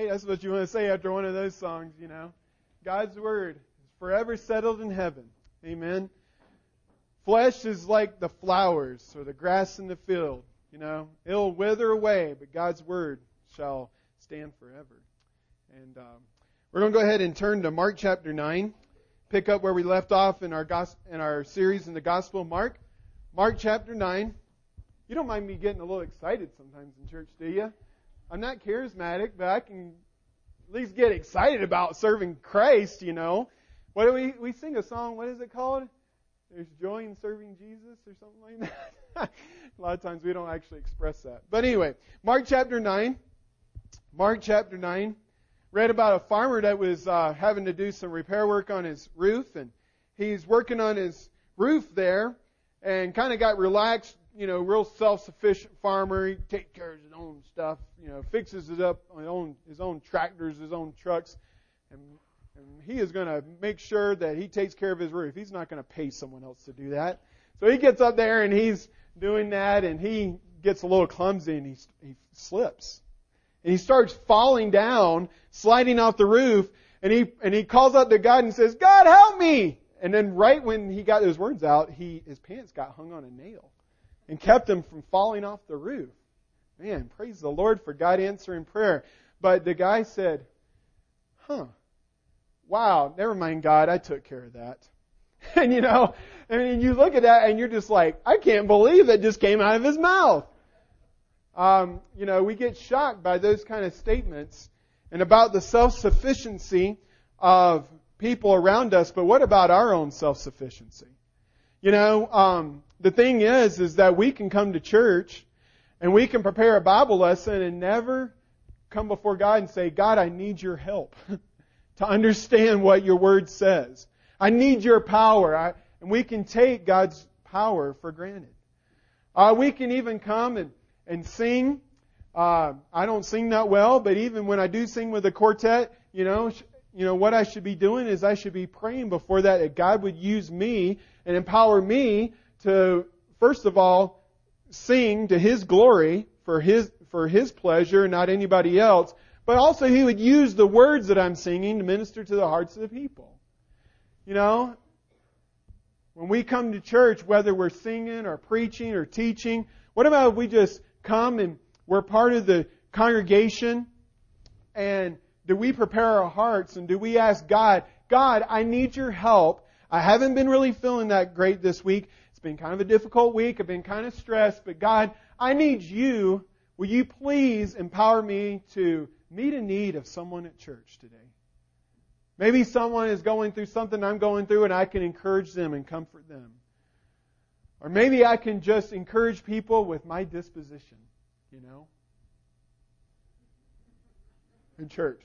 right? That's what you want to say after one of those songs, you know. God's word is forever settled in heaven. Amen. Flesh is like the flowers or the grass in the field. You know, it'll wither away, but God's word shall stand forever. And um, we're going to go ahead and turn to Mark chapter 9, pick up where we left off in our, in our series in the Gospel of Mark. Mark chapter 9. You don't mind me getting a little excited sometimes in church, do you? I'm not charismatic, but I can at least get excited about serving Christ, you know. What do we, we sing a song, what is it called? There's joy in serving Jesus or something like that. a lot of times we don't actually express that. But anyway, Mark chapter 9. Mark chapter 9. Read about a farmer that was uh, having to do some repair work on his roof, and he's working on his roof there, and kind of got relaxed, you know, real self-sufficient farmer. He takes care of his own stuff, you know, fixes it up on his own, his own tractors, his own trucks, and, and he is going to make sure that he takes care of his roof. He's not going to pay someone else to do that. So he gets up there and he's doing that, and he gets a little clumsy and he, he slips. And he starts falling down, sliding off the roof, and he, and he calls out to God and says, God help me! And then right when he got those words out, he, his pants got hung on a nail and kept him from falling off the roof. Man, praise the Lord for God answering prayer. But the guy said, huh, wow, never mind God, I took care of that. And you know, I mean, you look at that and you're just like, I can't believe that just came out of his mouth. Um, you know, we get shocked by those kind of statements and about the self-sufficiency of people around us, but what about our own self-sufficiency? You know, um, the thing is, is that we can come to church and we can prepare a Bible lesson and never come before God and say, God, I need your help to understand what your word says. I need your power. I, and we can take God's power for granted. Uh, we can even come and, and sing. Uh, I don't sing that well, but even when I do sing with a quartet, you know, you know, what I should be doing is I should be praying before that that God would use me and empower me to, first of all, sing to His glory for His, for His pleasure, not anybody else, but also He would use the words that I'm singing to minister to the hearts of the people. You know, when we come to church, whether we're singing or preaching or teaching, what about if we just come and we're part of the congregation and do we prepare our hearts and do we ask God, God, I need your help. I haven't been really feeling that great this week. It's been kind of a difficult week. I've been kind of stressed, but God, I need you. Will you please empower me to meet a need of someone at church today? Maybe someone is going through something I'm going through and I can encourage them and comfort them. Or maybe I can just encourage people with my disposition, you know? In church.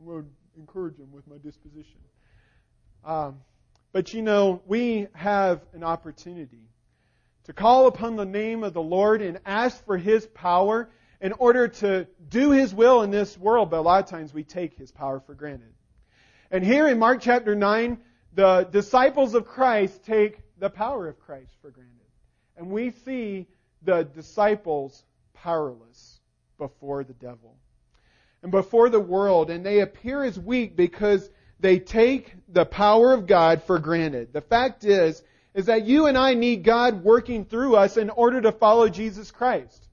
I'm encourage them with my disposition. Um, but you know, we have an opportunity to call upon the name of the Lord and ask for His power in order to do His will in this world. But a lot of times we take His power for granted. And here in Mark chapter 9, the disciples of Christ take the power of Christ for granted. And we see the disciples powerless before the devil and before the world, and they appear as weak because they take the power of God for granted. The fact is, is that you and I need God working through us in order to follow Jesus Christ.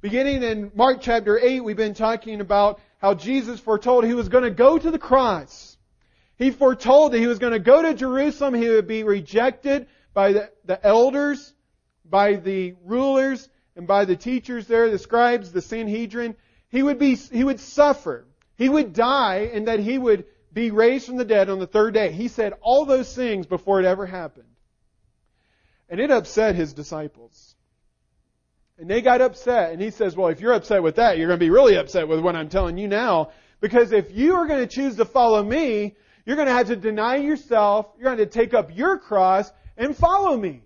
Beginning in Mark chapter 8, we've been talking about how Jesus foretold he was going to go to the cross. He foretold that he was going to go to Jerusalem, he would be rejected by the, the elders, by the rulers, and by the teachers there, the scribes, the Sanhedrin, he would be, he would suffer. He would die and that he would be raised from the dead on the third day. He said all those things before it ever happened. And it upset his disciples. And they got upset. And he says, well, if you're upset with that, you're going to be really upset with what I'm telling you now. Because if you are going to choose to follow me, you're going to have to deny yourself. You're going to take up your cross and follow me.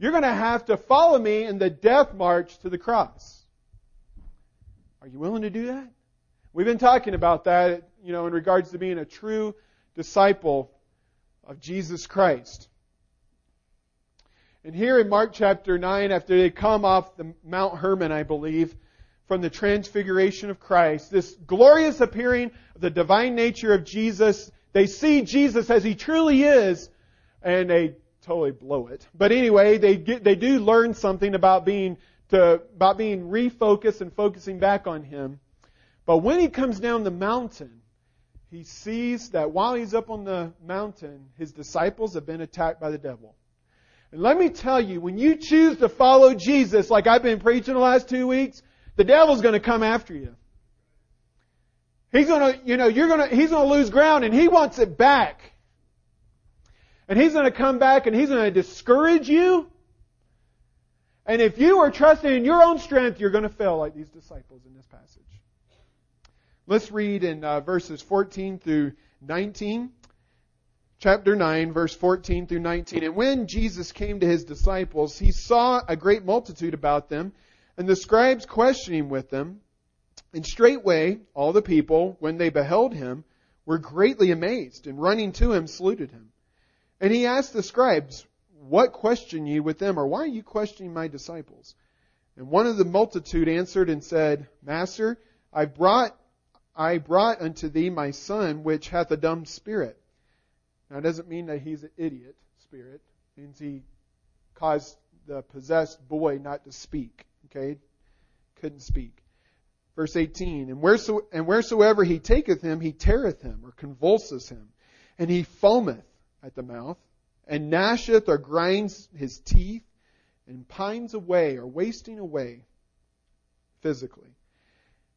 You're going to have to follow me in the death march to the cross. Are you willing to do that? We've been talking about that, you know, in regards to being a true disciple of Jesus Christ. And here in Mark chapter 9, after they come off the Mount Hermon, I believe, from the transfiguration of Christ, this glorious appearing of the divine nature of Jesus. They see Jesus as he truly is, and they totally blow it. But anyway, they get, they do learn something about being to, about being refocused and focusing back on him. But when he comes down the mountain, he sees that while he's up on the mountain, his disciples have been attacked by the devil. And let me tell you, when you choose to follow Jesus, like I've been preaching the last two weeks, the devil's going to come after you. He's going to, you know, you're going to, he's going to lose ground and he wants it back. And he's going to come back and he's going to discourage you. And if you are trusting in your own strength, you're going to fail like these disciples in this passage. Let's read in uh, verses 14 through 19. Chapter 9, verse 14 through 19. And when Jesus came to his disciples, he saw a great multitude about them, and the scribes questioning with them. And straightway all the people, when they beheld him, were greatly amazed, and running to him saluted him. And he asked the scribes, What question ye with them, or why are you questioning my disciples? And one of the multitude answered and said, Master, I brought I brought unto thee my son, which hath a dumb spirit. Now, it doesn't mean that he's an idiot spirit. It means he caused the possessed boy not to speak. Okay? Couldn't speak. Verse 18, and, and wheresoever he taketh him, he teareth him, or convulses him, and he foameth at the mouth, and gnasheth or grinds his teeth, and pines away, or wasting away physically.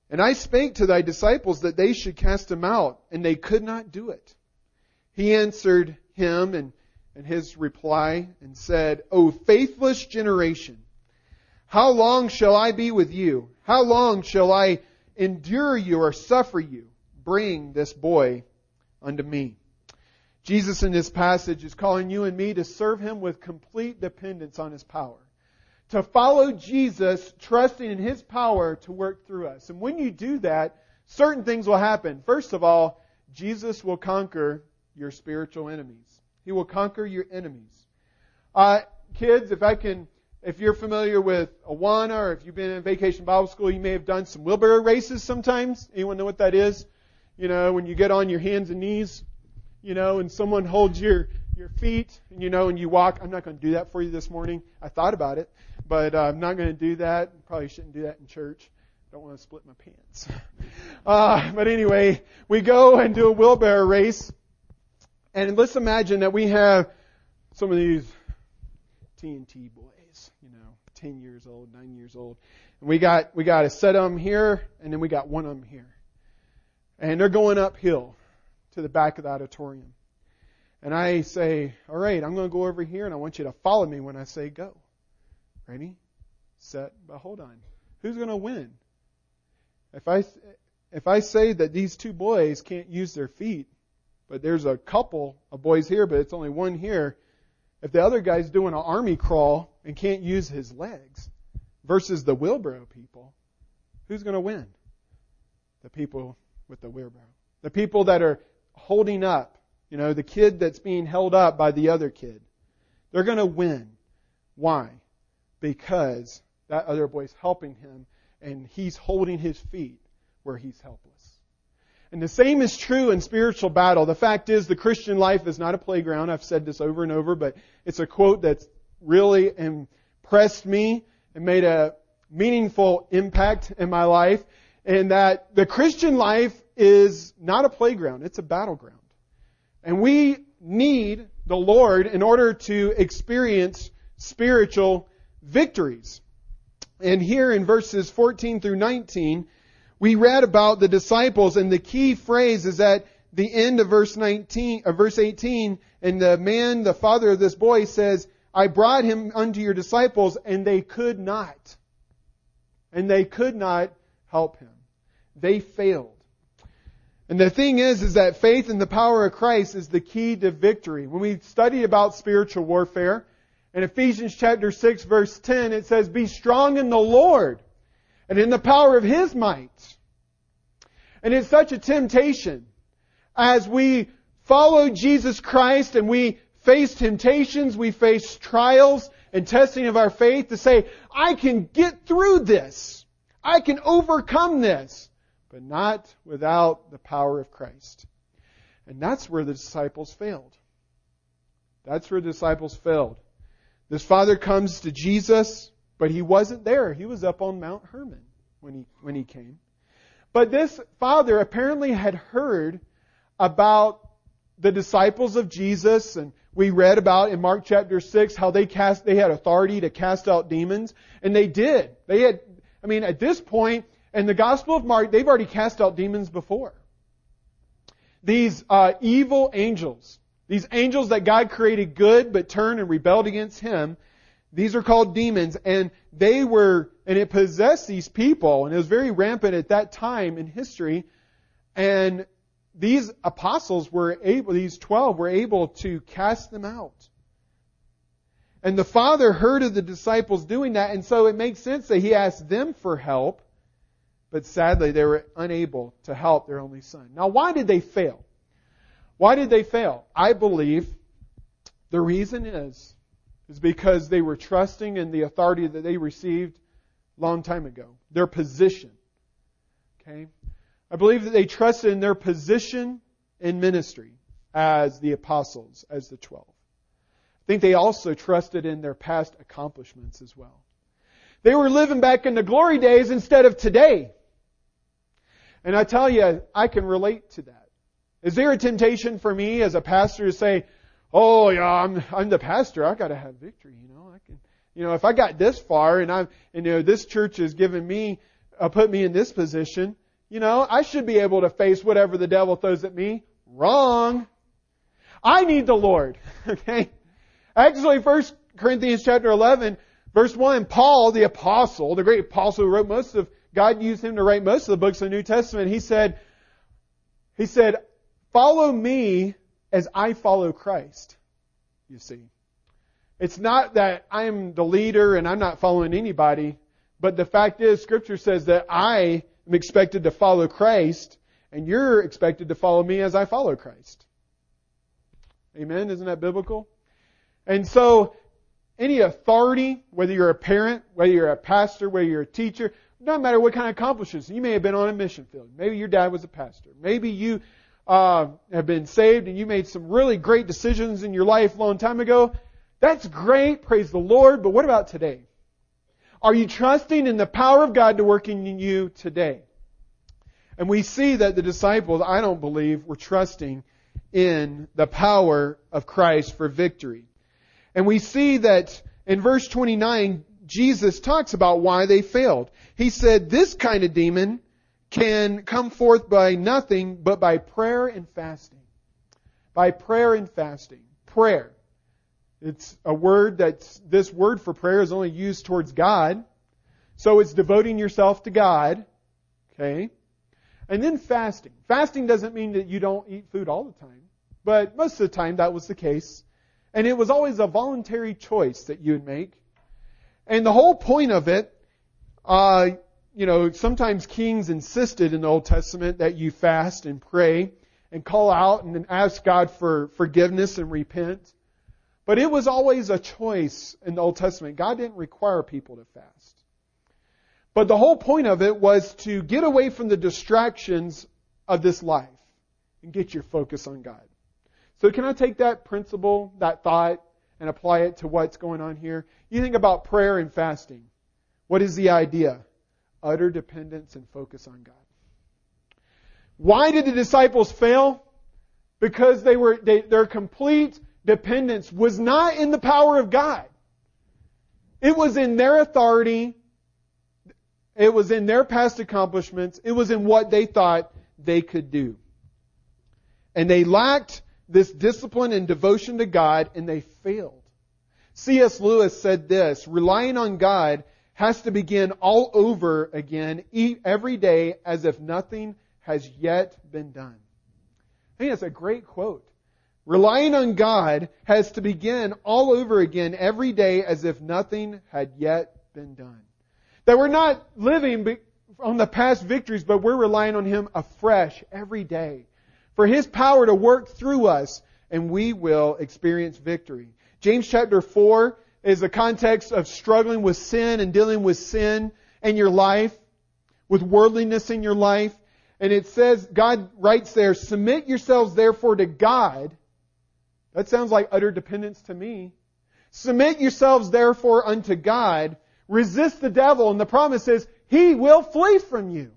And I spake to thy disciples that they should cast him out, and they could not do it. He answered him and, and his reply and said, O faithless generation, how long shall I be with you? How long shall I endure you or suffer you? Bring this boy unto me. Jesus in this passage is calling you and me to serve him with complete dependence on his power to follow Jesus, trusting in His power to work through us. And when you do that, certain things will happen. First of all, Jesus will conquer your spiritual enemies. He will conquer your enemies. Uh, kids, if I can, if you're familiar with Awana or if you've been in vacation Bible school, you may have done some wheelbarrow races sometimes. Anyone know what that is? You know, when you get on your hands and knees, you know, and someone holds your your feet, and you know, and you walk. I'm not going to do that for you this morning. I thought about it, but uh, I'm not going to do that. Probably shouldn't do that in church. Don't want to split my pants. Uh, but anyway, we go and do a wheelbarrow race, and let's imagine that we have some of these TNT boys, you know, 10 years old, 9 years old. And we got, we got a set of them here, and then we got one of them here. And they're going uphill to the back of the auditorium and I say, all right, I'm going to go over here and I want you to follow me when I say go. Ready? Set, but hold on. Who's going to win? If I, if I say that these two boys can't use their feet, but there's a couple of boys here, but it's only one here, if the other guy's doing an army crawl and can't use his legs versus the wheelbarrow people, who's going to win? The people with the wheelbarrow. The people that are holding up you know, the kid that's being held up by the other kid. They're going to win. Why? Because that other boy's helping him and he's holding his feet where he's helpless. And the same is true in spiritual battle. The fact is the Christian life is not a playground. I've said this over and over, but it's a quote that's really impressed me and made a meaningful impact in my life. And that the Christian life is not a playground, it's a battleground. And we need the Lord in order to experience spiritual victories. And here in verses 14 through 19, we read about the disciples and the key phrase is at the end of verse 19, of verse 18, and the man, the father of this boy says, I brought him unto your disciples and they could not. And they could not help him. They failed. And the thing is, is that faith in the power of Christ is the key to victory. When we study about spiritual warfare, in Ephesians chapter 6 verse 10, it says, be strong in the Lord and in the power of His might. And it's such a temptation as we follow Jesus Christ and we face temptations, we face trials and testing of our faith to say, I can get through this. I can overcome this, but not without the power of Christ. And that's where the disciples failed. That's where the disciples failed. This father comes to Jesus, but he wasn't there. He was up on Mount Hermon when he, when he came. But this father apparently had heard about the disciples of Jesus and we read about in Mark chapter 6 how they cast, they had authority to cast out demons and they did. They had, I mean, at this point in the Gospel of Mark, they've already cast out demons before. These uh, evil angels, these angels that God created good but turned and rebelled against Him, these are called demons and they were, and it possessed these people and it was very rampant at that time in history and these apostles were able, these twelve were able to cast them out. And the Father heard of the disciples doing that, and so it makes sense that He asked them for help, but sadly they were unable to help their only son. Now why did they fail? Why did they fail? I believe the reason is, is because they were trusting in the authority that they received long time ago. Their position. Okay? I believe that they trusted in their position in ministry as the apostles, as the twelve. I think they also trusted in their past accomplishments as well. They were living back in the glory days instead of today. And I tell you, I can relate to that. Is there a temptation for me as a pastor to say, "Oh yeah, I'm I'm the pastor. I got to have victory." You know, I can. You know, if I got this far and I'm, and, you know, this church has given me, uh, put me in this position, you know, I should be able to face whatever the devil throws at me. Wrong. I need the Lord. Okay? Actually, First Corinthians chapter 11, verse 1, Paul, the apostle, the great apostle who wrote most of, God used him to write most of the books of the New Testament. He said, he said, follow me as I follow Christ. You see. It's not that I'm the leader and I'm not following anybody, but the fact is, scripture says that I am expected to follow Christ, and you're expected to follow me as I follow Christ. Amen? Isn't that biblical? And so, any authority, whether you're a parent, whether you're a pastor, whether you're a teacher, no matter what kind of accomplishments. You may have been on a mission field. Maybe your dad was a pastor. Maybe you uh, have been saved and you made some really great decisions in your life a long time ago. That's great. Praise the Lord. But what about today? Are you trusting in the power of God to work in you today? And we see that the disciples, I don't believe, were trusting in the power of Christ for victory. And we see that in verse 29, Jesus talks about why they failed. He said, this kind of demon can come forth by nothing but by prayer and fasting. By prayer and fasting. Prayer. It's a word that's, this word for prayer is only used towards God. So it's devoting yourself to God. Okay? And then fasting. Fasting doesn't mean that you don't eat food all the time. But most of the time that was the case. And it was always a voluntary choice that you would make. And the whole point of it, uh, you know, sometimes kings insisted in the Old Testament that you fast and pray and call out and ask God for forgiveness and repent. But it was always a choice in the Old Testament. God didn't require people to fast. But the whole point of it was to get away from the distractions of this life and get your focus on God. So can I take that principle, that thought, and apply it to what's going on here? You think about prayer and fasting. What is the idea? Utter dependence and focus on God. Why did the disciples fail? Because they were, they, their complete dependence was not in the power of God. It was in their authority. It was in their past accomplishments. It was in what they thought they could do. And they lacked this discipline and devotion to God and they failed. C.S. Lewis said this, relying on God has to begin all over again every day as if nothing has yet been done. I think that's a great quote. Relying on God has to begin all over again every day as if nothing had yet been done. That we're not living on the past victories, but we're relying on Him afresh every day for His power to work through us and we will experience victory. James chapter 4 is a context of struggling with sin and dealing with sin in your life. with worldliness in your life. And it says, God writes there, submit yourselves therefore to God. That sounds like utter dependence to me. Submit yourselves therefore unto God. Resist the devil. And the promise is, he will flee from you.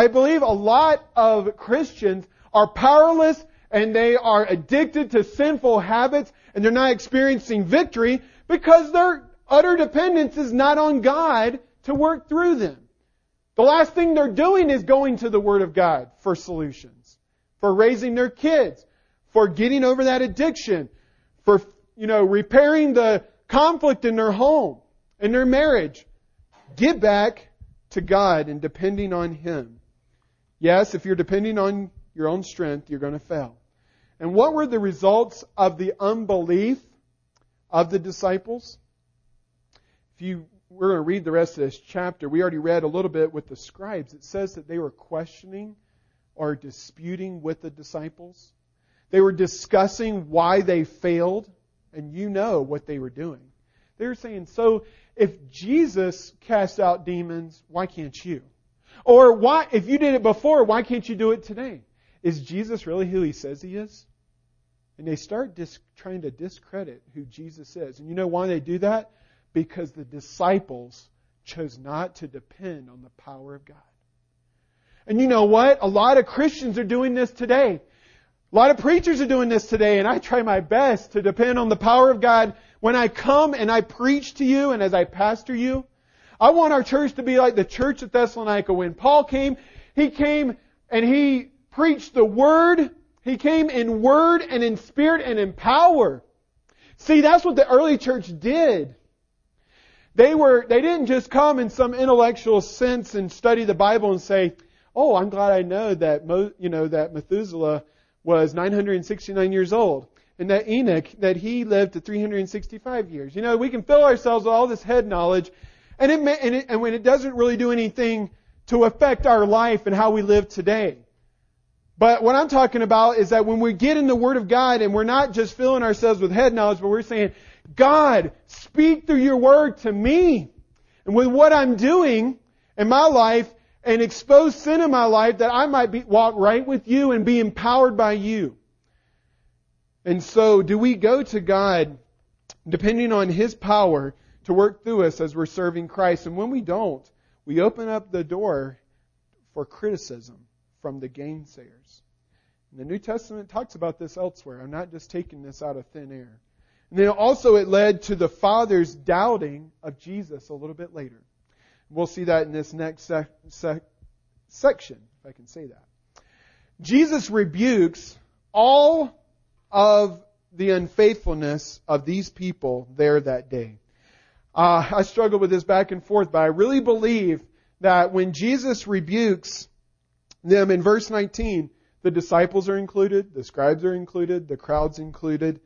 I believe a lot of Christians are powerless and they are addicted to sinful habits and they're not experiencing victory because their utter dependence is not on God to work through them. The last thing they're doing is going to the Word of God for solutions, for raising their kids, for getting over that addiction, for, you know, repairing the conflict in their home, in their marriage. Get back to God and depending on Him. Yes, if you're depending on your own strength, you're going to fail. And what were the results of the unbelief of the disciples? If you we're going to read the rest of this chapter. We already read a little bit with the scribes. It says that they were questioning or disputing with the disciples. They were discussing why they failed, and you know what they were doing. They were saying, so if Jesus cast out demons, why can't you? Or why, if you did it before, why can't you do it today? Is Jesus really who he says he is? And they start dis- trying to discredit who Jesus is. And you know why they do that? Because the disciples chose not to depend on the power of God. And you know what? A lot of Christians are doing this today. A lot of preachers are doing this today, and I try my best to depend on the power of God when I come and I preach to you and as I pastor you. I want our church to be like the church at Thessalonica. When Paul came, he came and he preached the word. He came in word and in spirit and in power. See, that's what the early church did. They were, they didn't just come in some intellectual sense and study the Bible and say, oh, I'm glad I know that, you know, that Methuselah was 969 years old and that Enoch, that he lived to 365 years. You know, we can fill ourselves with all this head knowledge and, it, and, it, and when it doesn't really do anything to affect our life and how we live today. But what I'm talking about is that when we get in the Word of God and we're not just filling ourselves with head knowledge, but we're saying, God, speak through your Word to me. And with what I'm doing in my life and expose sin in my life that I might be, walk right with you and be empowered by you. And so do we go to God depending on His power to work through us as we're serving Christ. And when we don't, we open up the door for criticism from the gainsayers. And the New Testament talks about this elsewhere. I'm not just taking this out of thin air. And then also it led to the Father's doubting of Jesus a little bit later. We'll see that in this next sec- sec- section, if I can say that. Jesus rebukes all of the unfaithfulness of these people there that day. Uh, I struggle with this back and forth, but I really believe that when Jesus rebukes them in verse 19, the disciples are included, the scribes are included, the crowd's included.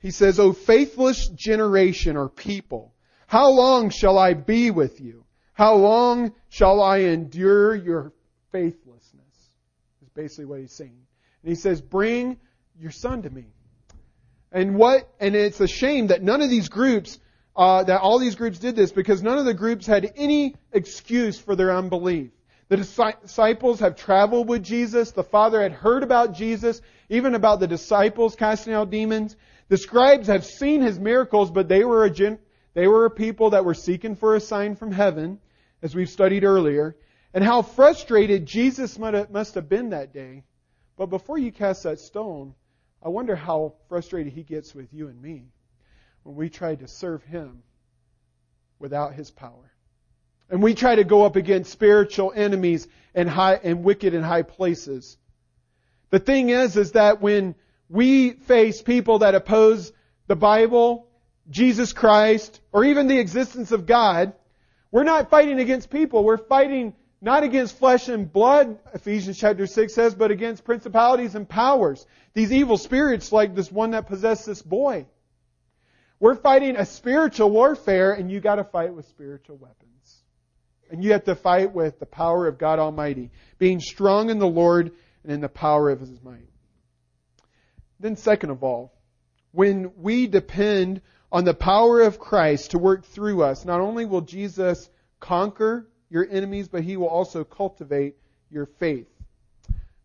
He says, O faithless generation or people, how long shall I be with you? How long shall I endure your faithlessness? Is basically what he's saying. And he says, bring your son to me. And what, and it's a shame that none of these groups uh, that all these groups did this because none of the groups had any excuse for their unbelief. The disciples have traveled with Jesus. The Father had heard about Jesus, even about the disciples casting out demons. The scribes have seen his miracles, but they were a gen- they were a people that were seeking for a sign from heaven, as we've studied earlier. And how frustrated Jesus must have been that day. But before you cast that stone, I wonder how frustrated he gets with you and me when we try to serve Him without His power. And we try to go up against spiritual enemies and high, and wicked in high places. The thing is, is that when we face people that oppose the Bible, Jesus Christ, or even the existence of God, we're not fighting against people. We're fighting not against flesh and blood, Ephesians chapter 6 says, but against principalities and powers. These evil spirits like this one that possessed this boy. We're fighting a spiritual warfare, and you got to fight with spiritual weapons. And you have to fight with the power of God Almighty, being strong in the Lord and in the power of His might. Then, second of all, when we depend on the power of Christ to work through us, not only will Jesus conquer your enemies, but he will also cultivate your faith.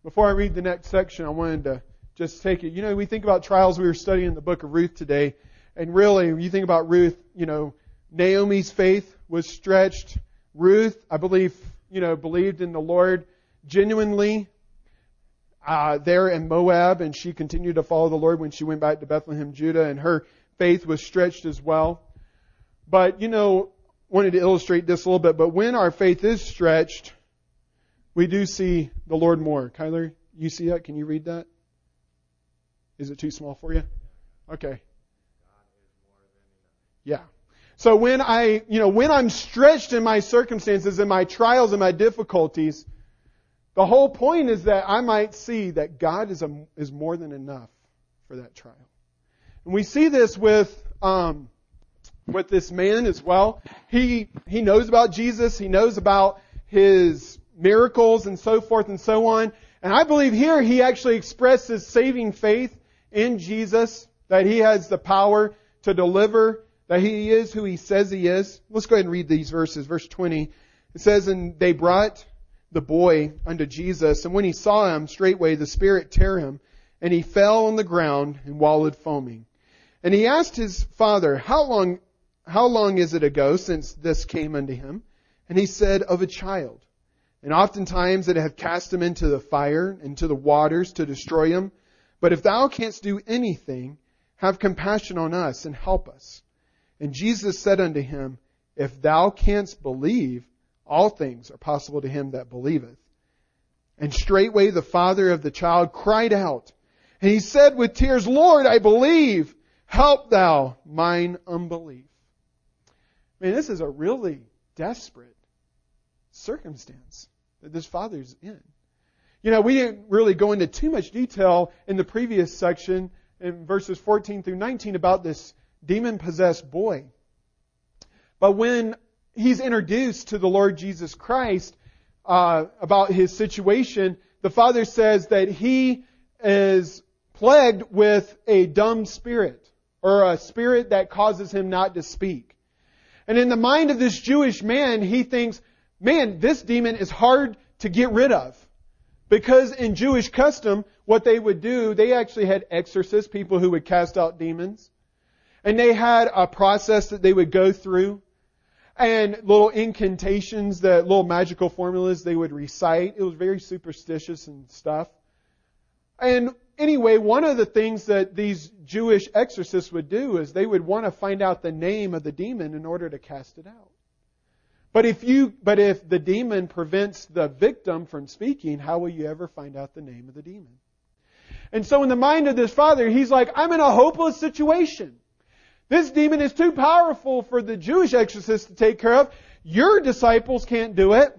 Before I read the next section, I wanted to just take it. You know, we think about trials. We were studying in the book of Ruth today, and really, when you think about Ruth, you know, Naomi's faith was stretched. Ruth, I believe, you know, believed in the Lord genuinely uh, there in Moab, and she continued to follow the Lord when she went back to Bethlehem, Judah, and her faith was stretched as well. But, you know, wanted to illustrate this a little bit, but when our faith is stretched, we do see the Lord more. Kyler, you see that? Can you read that? Is it too small for you? Okay. Yeah. So when I, you know, when I'm stretched in my circumstances and my trials and my difficulties, the whole point is that I might see that God is, a, is more than enough for that trial. And we see this with, um, with this man as well. He, he knows about Jesus. He knows about his miracles and so forth and so on. And I believe here he actually expresses saving faith in Jesus, that he has the power to deliver, that he is who he says he is. Let's go ahead and read these verses. Verse 20. It says, And they brought the boy unto Jesus, and when he saw him, straightway the Spirit tear him, and he fell on the ground and wallowed foaming. And he asked his father, How long, how long is it ago since this came unto him? And he said, Of a child. And oftentimes it hath cast him into the fire, and into the waters to destroy him. But if thou canst do anything, have compassion on us and help us. And Jesus said unto him, If thou canst believe, all things are possible to him that believeth. And straightway the father of the child cried out, and he said with tears, Lord, I believe, help thou mine unbelief. I mean, this is a really desperate circumstance that this father's in. You know, we didn't really go into too much detail in the previous section in verses 14 through 19 about this demon possessed boy. But when he's introduced to the Lord Jesus Christ uh, about his situation, the Father says that he is plagued with a dumb spirit, or a spirit that causes him not to speak. And in the mind of this Jewish man, he thinks, man, this demon is hard to get rid of. Because in Jewish custom, what they would do, they actually had exorcists, people who would cast out demons. And they had a process that they would go through and little incantations, the little magical formulas they would recite. It was very superstitious and stuff. And anyway, one of the things that these Jewish exorcists would do is they would want to find out the name of the demon in order to cast it out. But if you, but if the demon prevents the victim from speaking, how will you ever find out the name of the demon? And so in the mind of this father, he's like, I'm in a hopeless situation. This demon is too powerful for the Jewish exorcist to take care of. Your disciples can't do it.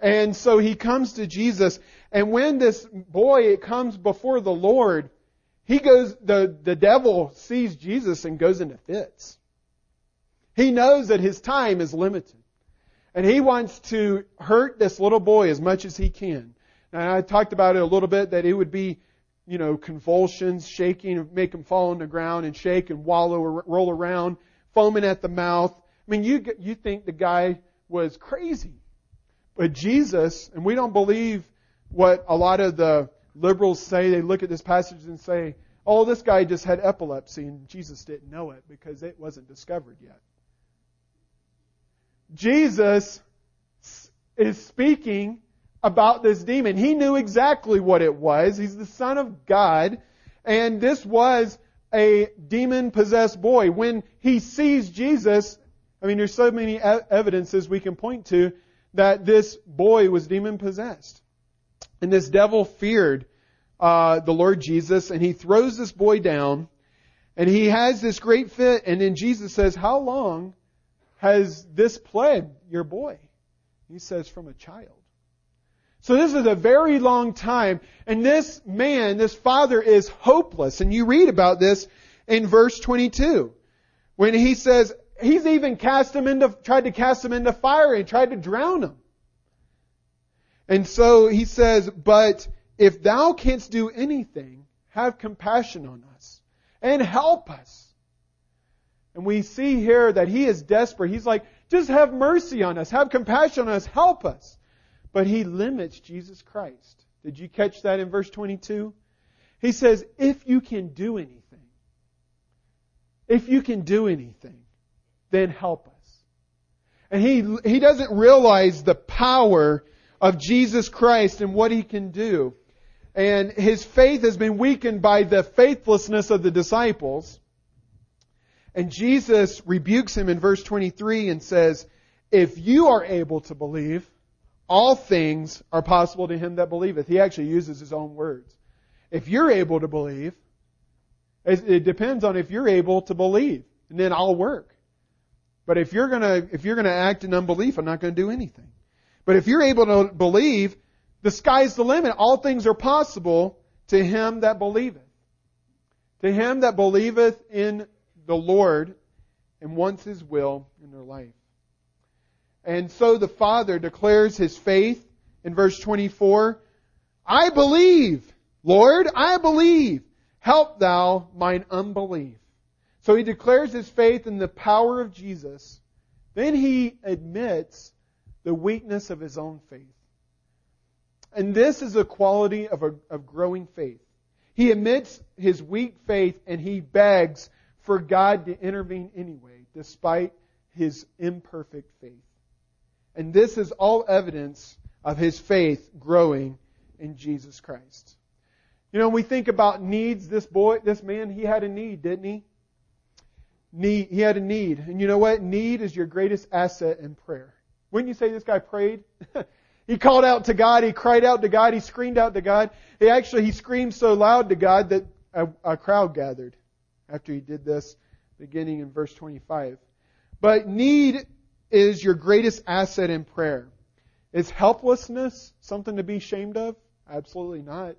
And so he comes to Jesus. And when this boy comes before the Lord, he goes, the, the devil sees Jesus and goes into fits. He knows that his time is limited. And he wants to hurt this little boy as much as he can. And I talked about it a little bit that it would be you know, convulsions, shaking, make him fall on the ground and shake and wallow or roll around, foaming at the mouth. I mean, you, you think the guy was crazy. But Jesus, and we don't believe what a lot of the liberals say, they look at this passage and say, oh, this guy just had epilepsy and Jesus didn't know it because it wasn't discovered yet. Jesus is speaking about this demon. He knew exactly what it was. He's the Son of God. And this was a demon possessed boy. When he sees Jesus, I mean, there's so many evidences we can point to that this boy was demon possessed. And this devil feared uh, the Lord Jesus, and he throws this boy down, and he has this great fit, and then Jesus says, How long has this plagued your boy? He says, From a child. So this is a very long time. And this man, this father is hopeless. And you read about this in verse 22. When he says, he's even cast him into, tried to cast him into fire and tried to drown him. And so he says, but if thou canst do anything, have compassion on us and help us. And we see here that he is desperate. He's like, Just have mercy on us. Have compassion on us. Help us. But he limits Jesus Christ. Did you catch that in verse 22? He says, if you can do anything, if you can do anything, then help us. And he, he doesn't realize the power of Jesus Christ and what he can do. And his faith has been weakened by the faithlessness of the disciples. And Jesus rebukes him in verse 23 and says, if you are able to believe, all things are possible to him that believeth. He actually uses his own words. If you're able to believe, it depends on if you're able to believe, and then I'll work. But if you're gonna, if you're gonna act in unbelief, I'm not gonna do anything. But if you're able to believe, the sky's the limit. All things are possible to him that believeth. To him that believeth in the Lord and wants his will in their life. And so the Father declares his faith in verse 24. I believe, Lord, I believe. Help thou mine unbelief. So he declares his faith in the power of Jesus. Then he admits the weakness of his own faith. And this is a quality of, a, of growing faith. He admits his weak faith and he begs for God to intervene anyway, despite his imperfect faith. And this is all evidence of his faith growing in Jesus Christ. You know, when we think about needs, this boy, this man, he had a need, didn't he? Need, he had a need. And you know what? Need is your greatest asset in prayer. Wouldn't you say this guy prayed? he called out to God, he cried out to God, he screamed out to God. He actually, he screamed so loud to God that a, a crowd gathered after he did this, beginning in verse 25. But need is your greatest asset in prayer. Is helplessness something to be ashamed of? Absolutely not.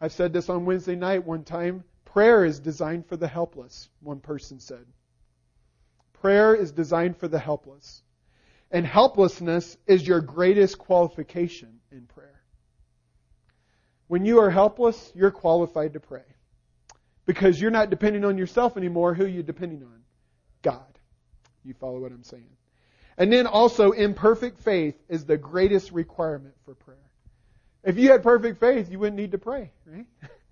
I've said this on Wednesday night one time. Prayer is designed for the helpless, one person said. Prayer is designed for the helpless. And helplessness is your greatest qualification in prayer. When you are helpless, you're qualified to pray. Because you're not depending on yourself anymore. Who are you depending on? God. You follow what I'm saying? And then also, imperfect faith is the greatest requirement for prayer. If you had perfect faith, you wouldn't need to pray, right?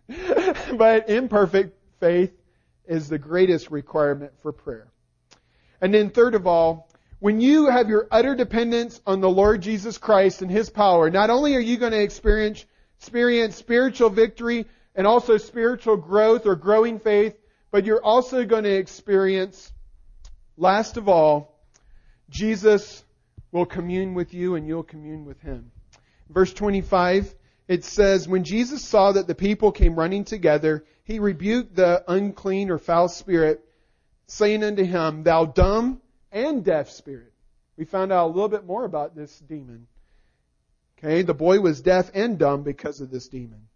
but imperfect faith is the greatest requirement for prayer. And then third of all, when you have your utter dependence on the Lord Jesus Christ and His power, not only are you going to experience, experience spiritual victory and also spiritual growth or growing faith, but you're also going to experience, last of all, Jesus will commune with you and you'll commune with Him. Verse 25, it says, When Jesus saw that the people came running together, he rebuked the unclean or foul spirit, saying unto him, Thou dumb and deaf spirit. We found out a little bit more about this demon. Okay, the boy was deaf and dumb because of this demon.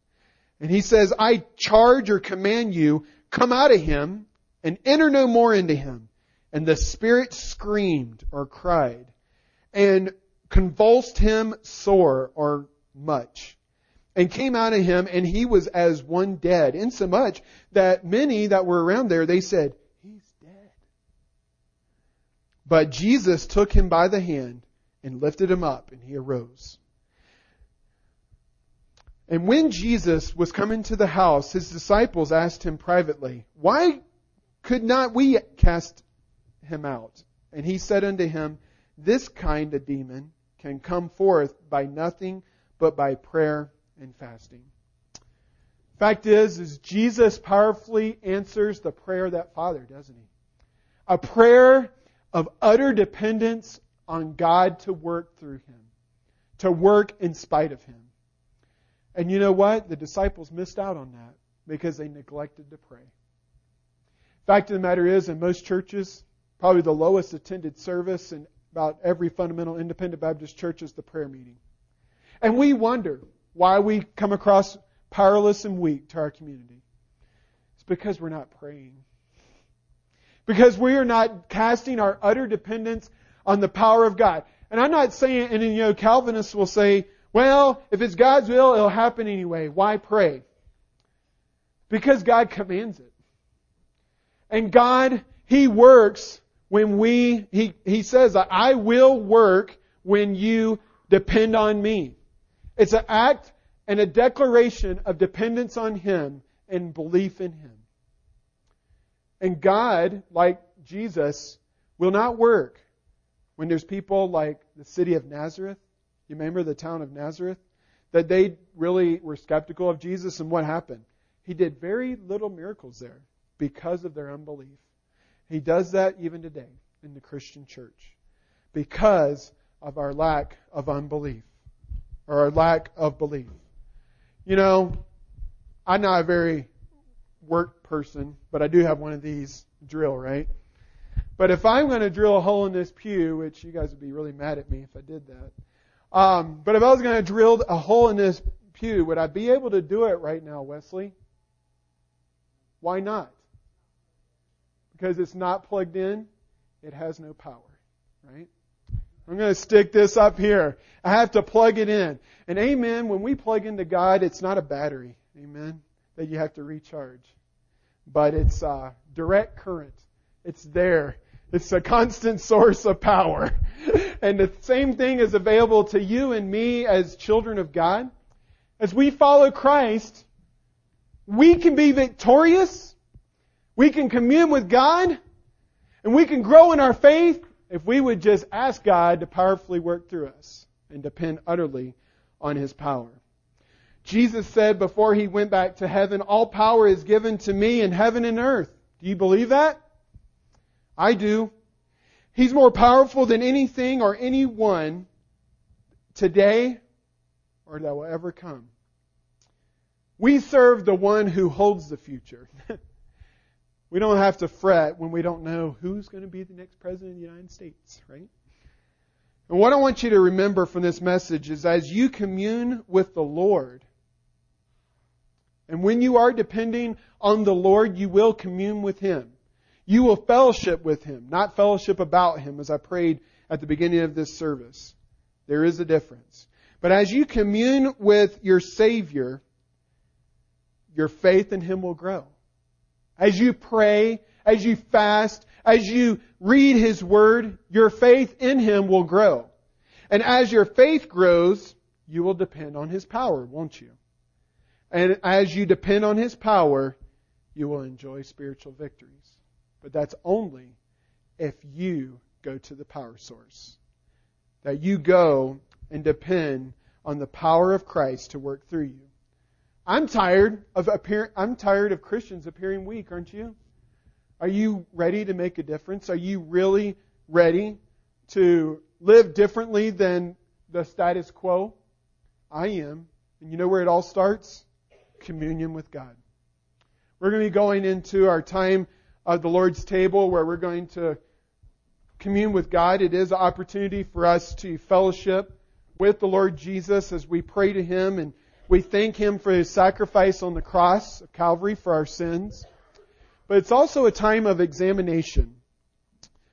And he says, I charge or command you, come out of him and enter no more into him. And the spirit screamed or cried and convulsed him sore or much and came out of him and he was as one dead insomuch that many that were around there they said he's dead. But jesus took him by the hand and lifted him up and he arose. And when jesus was coming to the house his disciples asked him privately why could not we cast him out and he said unto him this kind of demon can come forth by nothing but by prayer and fasting. Fact is, is Jesus powerfully answers the prayer of that father, doesn't he? A prayer of utter dependence on God to work through him, to work in spite of him. And you know what? The disciples missed out on that because they neglected to pray. Fact of the matter is, in most churches, probably the lowest attended service in about every fundamental independent Baptist church is the prayer meeting. And we wonder why we come across powerless and weak to our community. It's because we're not praying. Because we are not casting our utter dependence on the power of God. And I'm not saying, and you know, Calvinists will say, well, if it's God's will, it'll happen anyway. Why pray? Because God commands it. And God, He works when we, he, he says, I will work when you depend on me. It's an act and a declaration of dependence on Him and belief in Him. And God, like Jesus, will not work when there's people like the city of Nazareth. You remember the town of Nazareth? That they really were skeptical of Jesus, and what happened? He did very little miracles there because of their unbelief. He does that even today in the Christian church because of our lack of unbelief or our lack of belief. You know, I'm not a very work person, but I do have one of these drill, right? But if I'm going to drill a hole in this pew, which you guys would be really mad at me if I did that, um, but if I was going to drill a hole in this pew, would I be able to do it right now, Wesley? Why not? Because it's not plugged in, it has no power, right? I'm going to stick this up here. I have to plug it in. And amen, when we plug into God, it's not a battery, amen, that you have to recharge. But it's uh, direct current. It's there. It's a constant source of power. and the same thing is available to you and me as children of God. As we follow Christ, we can be victorious. We can commune with God. And we can grow in our faith if we would just ask God to powerfully work through us and depend utterly on His power. Jesus said before He went back to heaven, All power is given to me in heaven and earth. Do you believe that? I do. He's more powerful than anything or anyone today or that will ever come. We serve the one who holds the future. We don't have to fret when we don't know who's going to be the next president of the United States, right? And what I want you to remember from this message is as you commune with the Lord, and when you are depending on the Lord, you will commune with Him. You will fellowship with Him, not fellowship about Him, as I prayed at the beginning of this service. There is a difference. But as you commune with your Savior, your faith in Him will grow. As you pray, as you fast, as you read His Word, your faith in Him will grow. And as your faith grows, you will depend on His power, won't you? And as you depend on His power, you will enjoy spiritual victories. But that's only if you go to the power source. That you go and depend on the power of Christ to work through you. I'm tired of appear, I'm tired of Christians appearing weak, aren't you? Are you ready to make a difference? Are you really ready to live differently than the status quo? I am. And you know where it all starts? Communion with God. We're going to be going into our time of the Lord's table where we're going to commune with God. It is an opportunity for us to fellowship with the Lord Jesus as we pray to Him and we thank Him for His sacrifice on the cross of Calvary for our sins. But it's also a time of examination.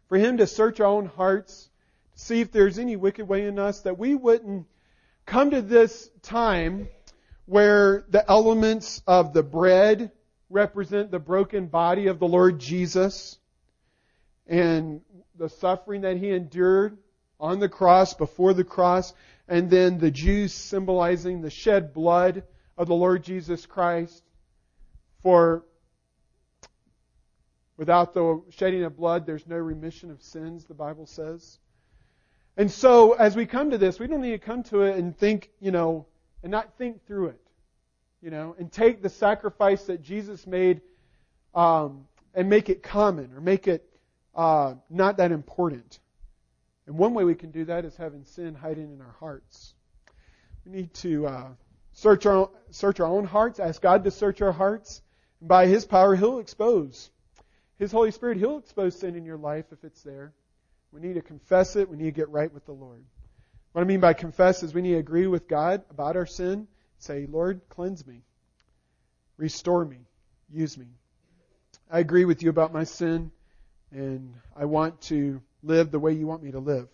For Him to search our own hearts, see if there's any wicked way in us, that we wouldn't come to this time where the elements of the bread represent the broken body of the Lord Jesus and the suffering that He endured on the cross, before the cross, and then the Jews symbolizing the shed blood of the Lord Jesus Christ. For without the shedding of blood, there's no remission of sins, the Bible says. And so, as we come to this, we don't need to come to it and think, you know, and not think through it, you know, and take the sacrifice that Jesus made um, and make it common or make it uh, not that important. And one way we can do that is having sin hiding in our hearts. We need to uh, search our search our own hearts, ask God to search our hearts, and by His power, He'll expose. His Holy Spirit, He'll expose sin in your life if it's there. We need to confess it. We need to get right with the Lord. What I mean by confess is we need to agree with God about our sin. Say, Lord, cleanse me, restore me, use me. I agree with you about my sin, and I want to live the way you want me to live.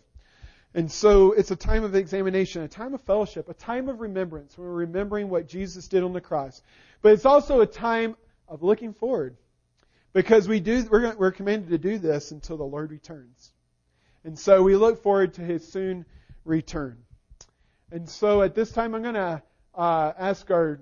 And so it's a time of examination, a time of fellowship, a time of remembrance. We're remembering what Jesus did on the cross. But it's also a time of looking forward. Because we do, we're, we're commanded to do this until the Lord returns. And so we look forward to His soon return. And so at this time, I'm going to uh, ask our